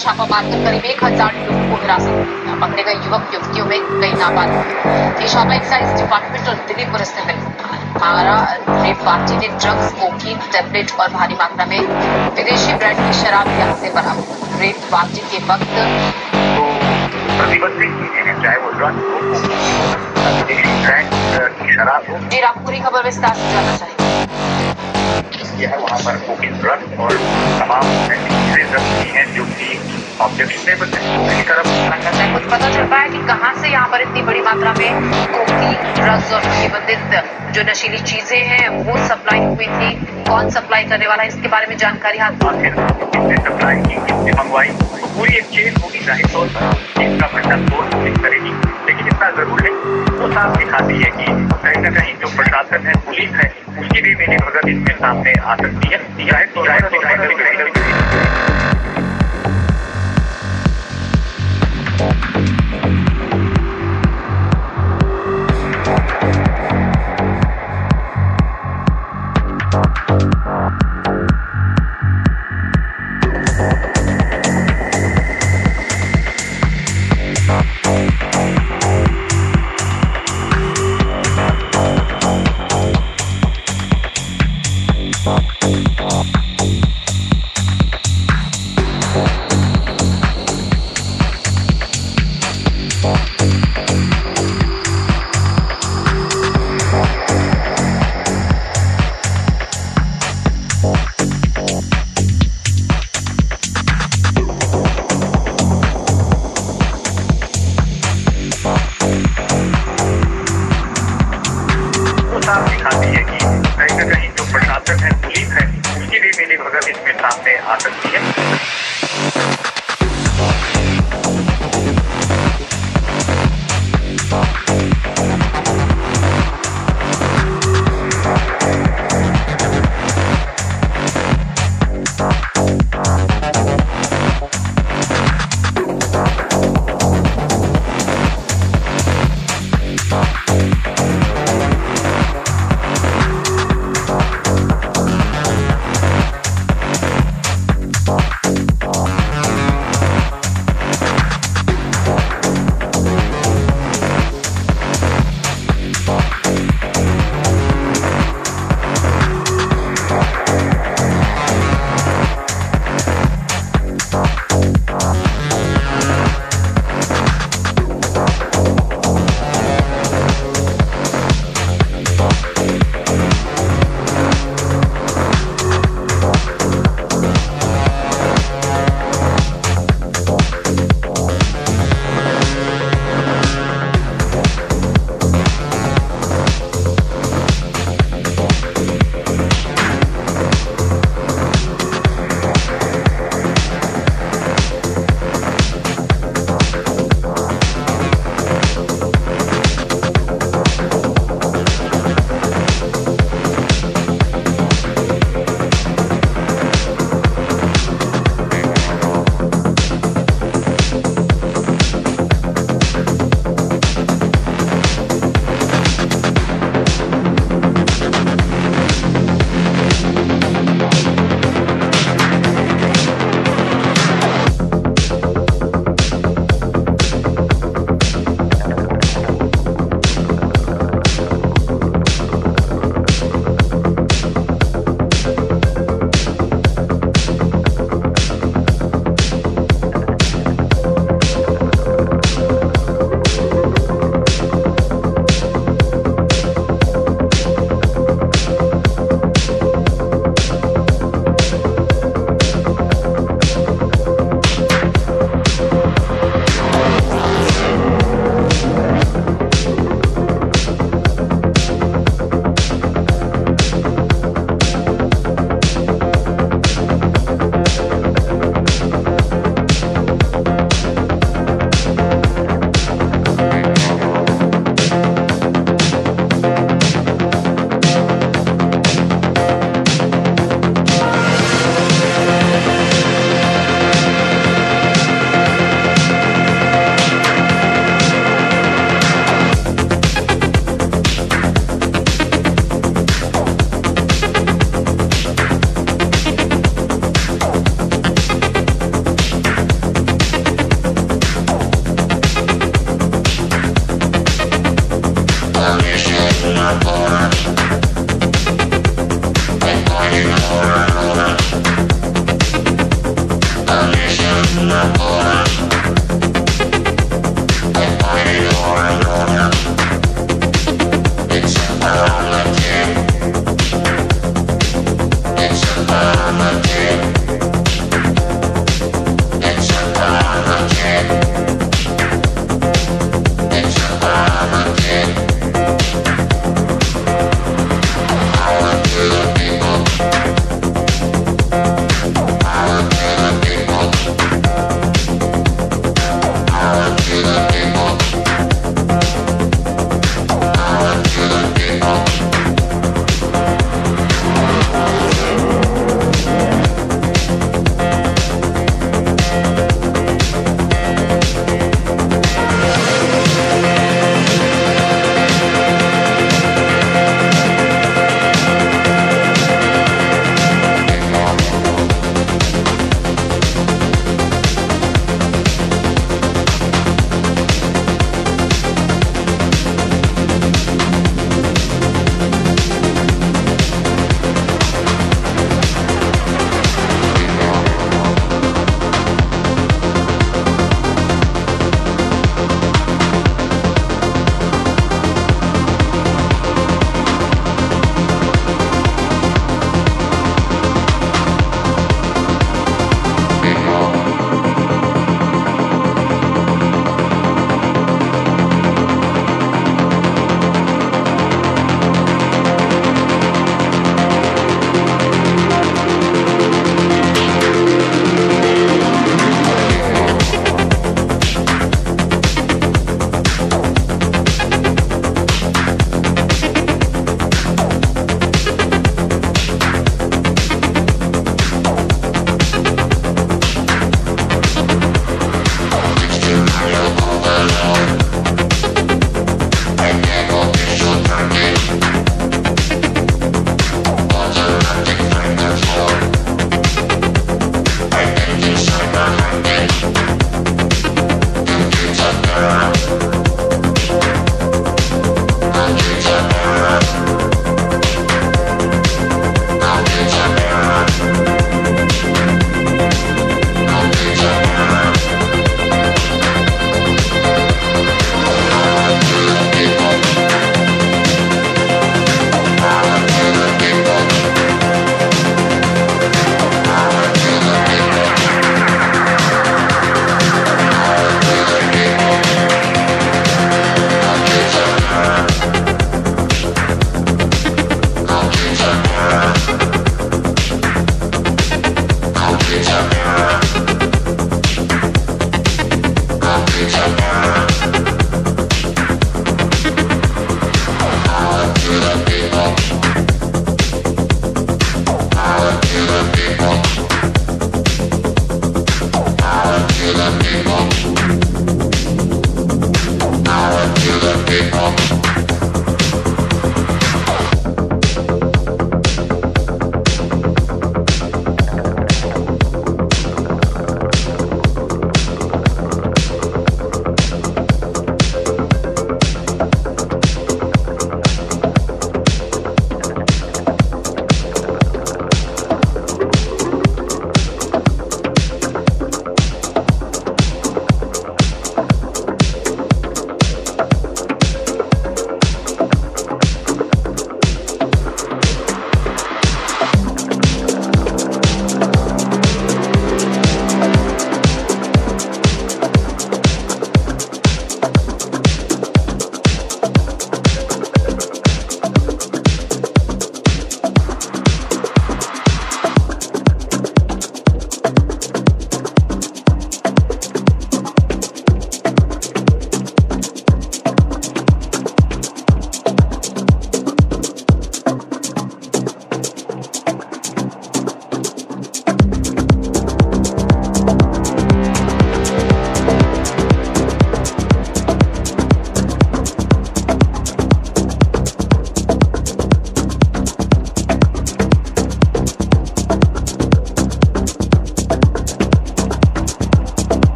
Party पर छापा मारकर करीब एक हज़ार लोगों को हिरासत में पकड़े गए युवक युवतियों में कई नाबालिग ये छापा एक्साइज डिपार्टमेंट और दिल्ली पुलिस ने मिलकर मारा रेप पार्टी ने ड्रग्स कोकीन टैबलेट और भारी मात्रा में विदेशी ब्रांड की शराब यहाँ से बरामद रेप पार्टी के वक्त तो प्रतिबंधित चीज़ें चाहे वो ड्रग्स हो विदेशी ब्रांड की शराब हो। जी आप पूरी खबर विस्तार से जानना चाहेंगे। यह वहाँ पर कोकिन ड्रग्स और तमाम ऐसी चीज़ें रखी हैं जो कि ऑब्जेक्शनेबल दूसरी तरफ़ कुछ पता चल पाया कि कहाँ से यहाँ पर इतनी बड़ी मात्रा में ड्रग्स और जो नशीली चीज़ें हैं वो सप्लाई हुई थी। कौन सप्लाई करने वाला है इसके बारे में जानकारी हाथ आखिर सप्लाई की किसने मंगवाई। पूरी एक चेन होगी ज़ाहिर तौर पर इसका भंडा तोड़ पुलिस करेगी लेकिन इतना ज़रूर है वो साफ़ दिखाती है कि कहीं ना कहीं जो प्रशासन है पुलिस है उसकी भी मेरी मदद इसमें सामने आ सकती है। ज़ाहिर तौर पर Thank you.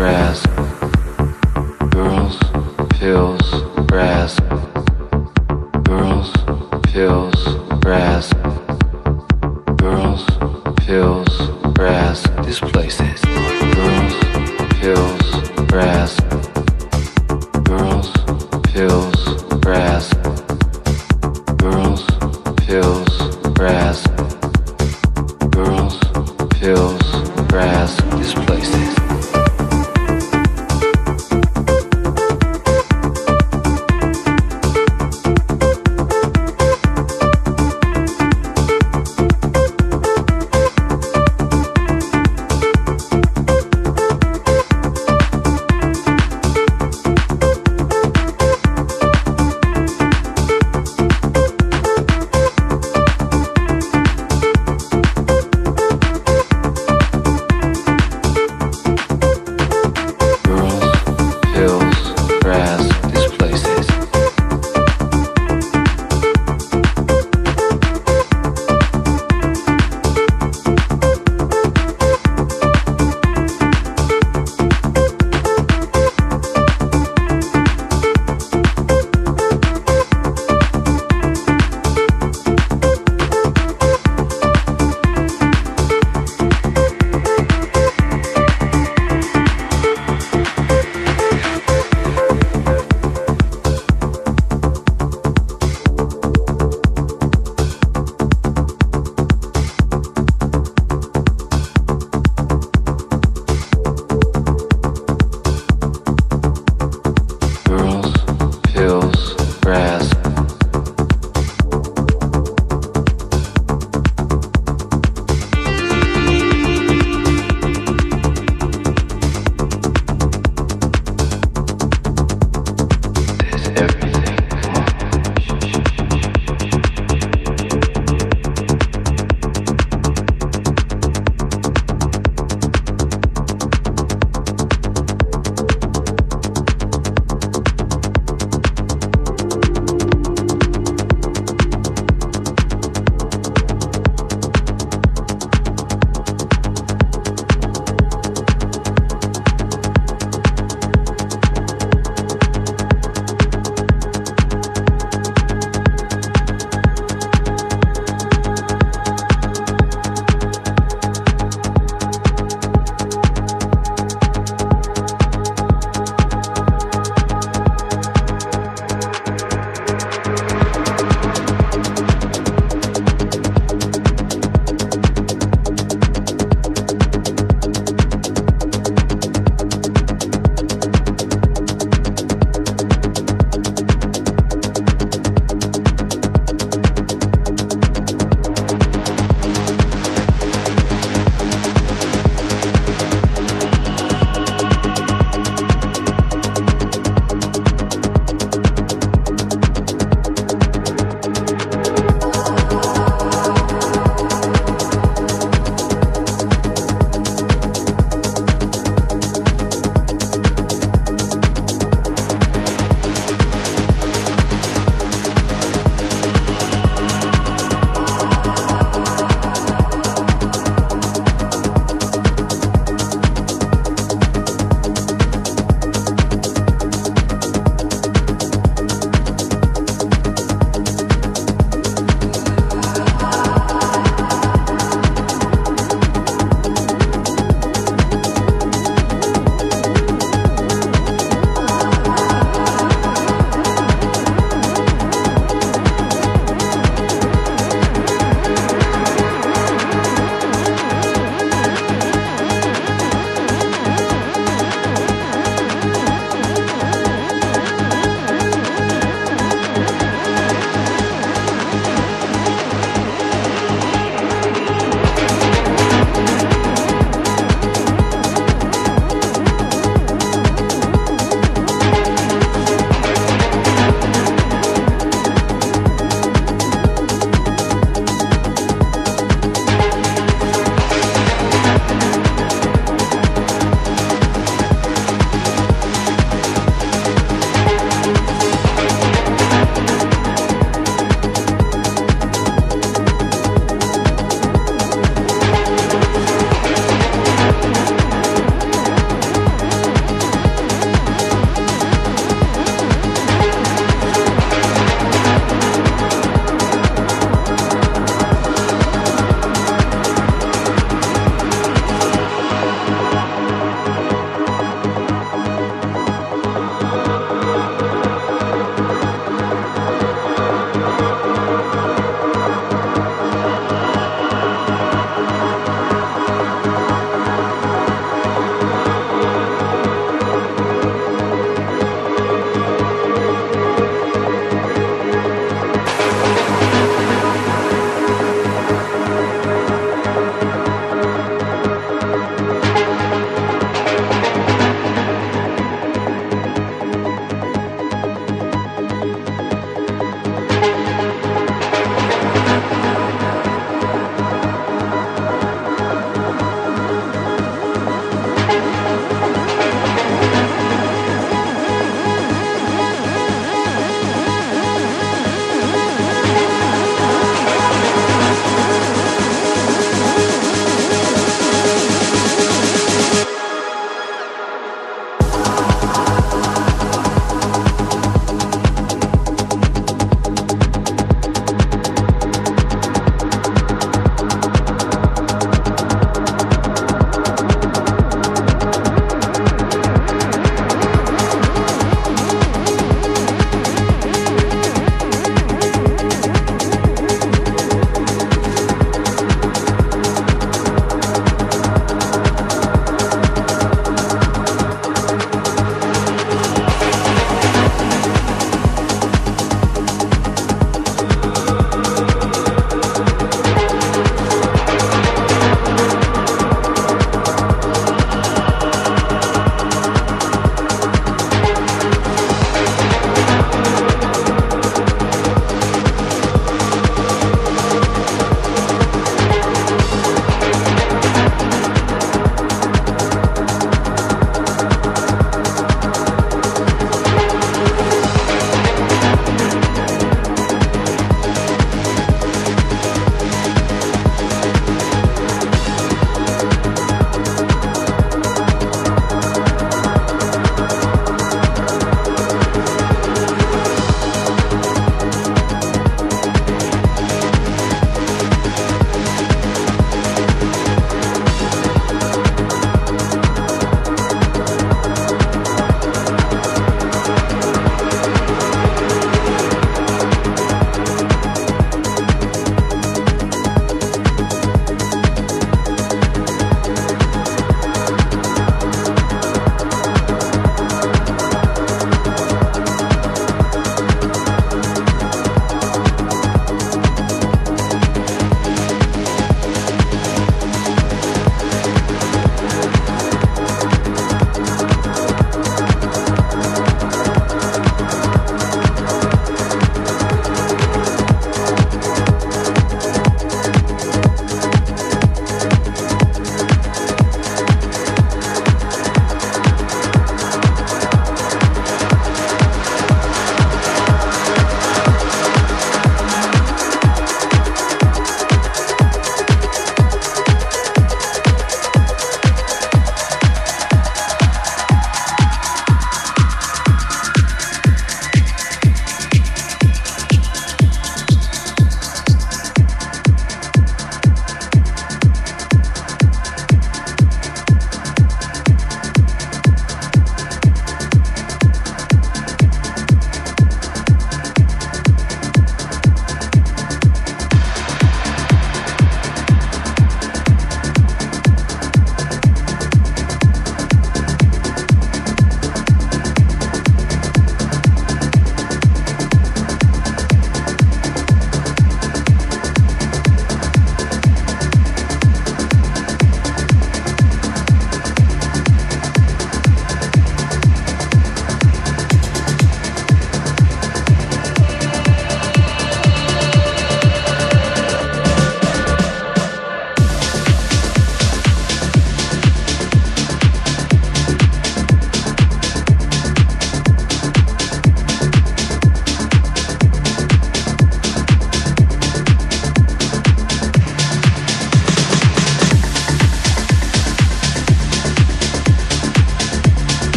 grass.